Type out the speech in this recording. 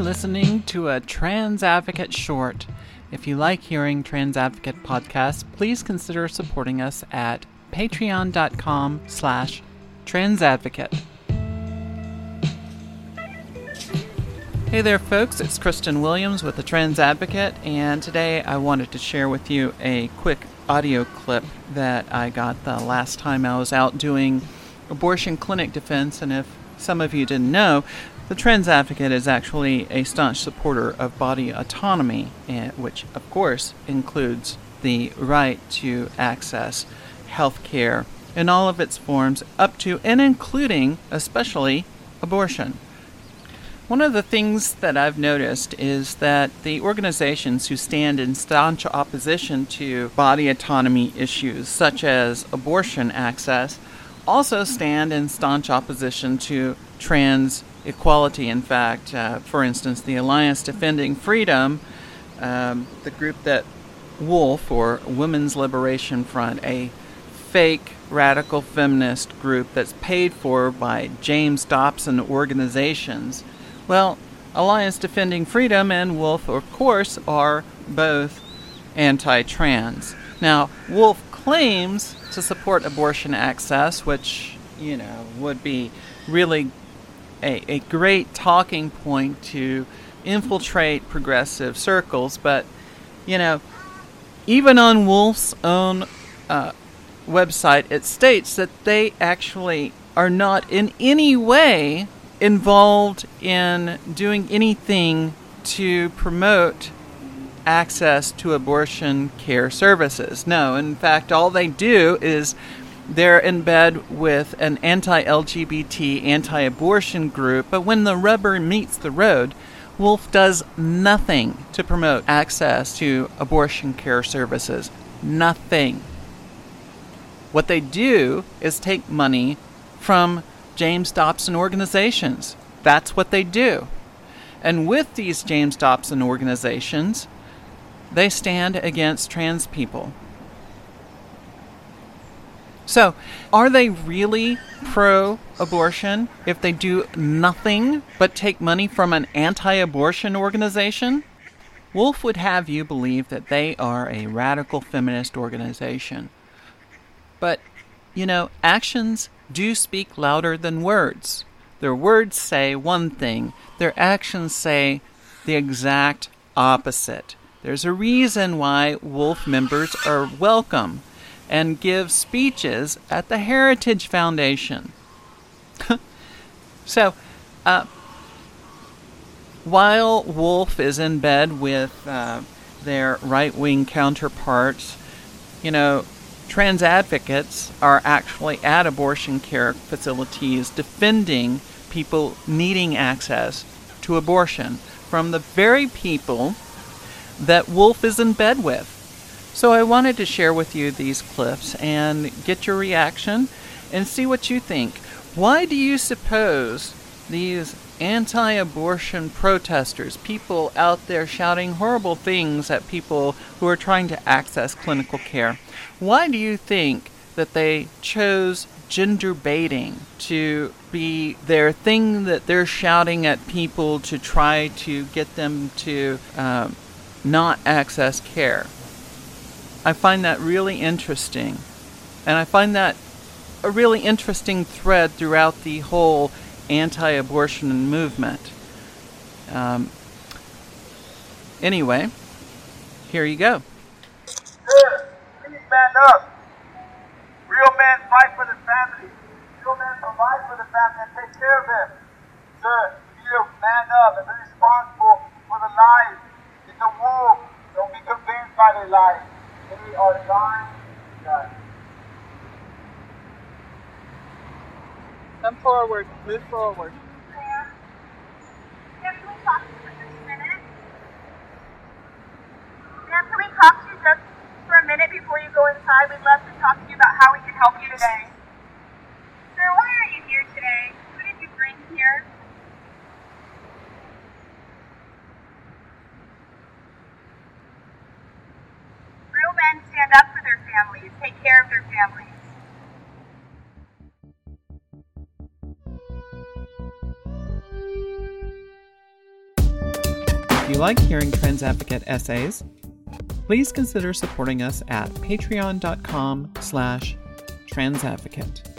listening to a Trans Advocate short. If you like hearing Trans Advocate podcasts, please consider supporting us at patreon.com slash transadvocate. Hey there, folks. It's Cristan Williams with the Trans Advocate, and today I wanted to share with you a quick audio clip that I got the last time I was out doing abortion clinic defense. And if some of you didn't know, the Trans Advocate is actually a staunch supporter of body autonomy, eh, which, of course, includes the right to access health care in all of its forms, up to and including, especially, abortion. One of the things that I've noticed is that the organizations who stand in staunch opposition to body autonomy issues, such as abortion access, also stand in staunch opposition to trans equality. In fact, uh, for instance, the Alliance Defending Freedom, um, the group that Wolf, or Women's Liberation Front, a fake radical feminist group that's paid for by James Dobson organizations, well, Alliance Defending Freedom and Wolf, of course, are both anti trans. Now, Wolf claims to support abortion access, which, you know, would be really a, a great talking point to infiltrate progressive circles, but, you know, even on Wolf's own uh, website, it states that they actually are not in any way involved in doing anything to promote access to abortion care services. No, in fact, all they do is they're in bed with an anti LGBT, anti abortion group, but when the rubber meets the road, Wolf does nothing to promote access to abortion care services. Nothing. What they do is take money from James Dobson organizations. That's what they do. And with these James Dobson organizations, they stand against trans people. So, are they really pro abortion if they do nothing but take money from an anti abortion organization? Wolf would have you believe that they are a radical feminist organization. But, you know, actions do speak louder than words. Their words say one thing, their actions say the exact opposite. There's a reason why Wolf members are welcome and give speeches at the Heritage Foundation. so, uh, while Wolf is in bed with uh, their right wing counterparts, you know, trans advocates are actually at abortion care facilities defending people needing access to abortion from the very people that Wolf is in bed with. So I wanted to share with you these clips and get your reaction and see what you think. Why do you suppose these anti abortion protesters, people out there shouting horrible things at people who are trying to access clinical care, why do you think that they chose gender baiting to be their thing that they're shouting at people to try to get them to um, not access care? I find that really interesting. And I find that a really interesting thread throughout the whole anti abortion movement. Um, anyway, here you go. man up. Real men fight for the family. Real men provide for the family and take care of them. Sir, you need to man up and be responsible for the lives. It's a war. Don't be convinced by their lies. They are lying. Come forward. Move forward. Can we talk to you for just a minute? Ma'am, can we talk to you just for a minute before you go inside. We'd love to talk to you about how we can help you today. Sir, why are you here today? Who did you bring here? Real men stand up for their families, take care of their families. If you like hearing Trans Advocate essays, please consider supporting us at patreon.com slash transadvocate.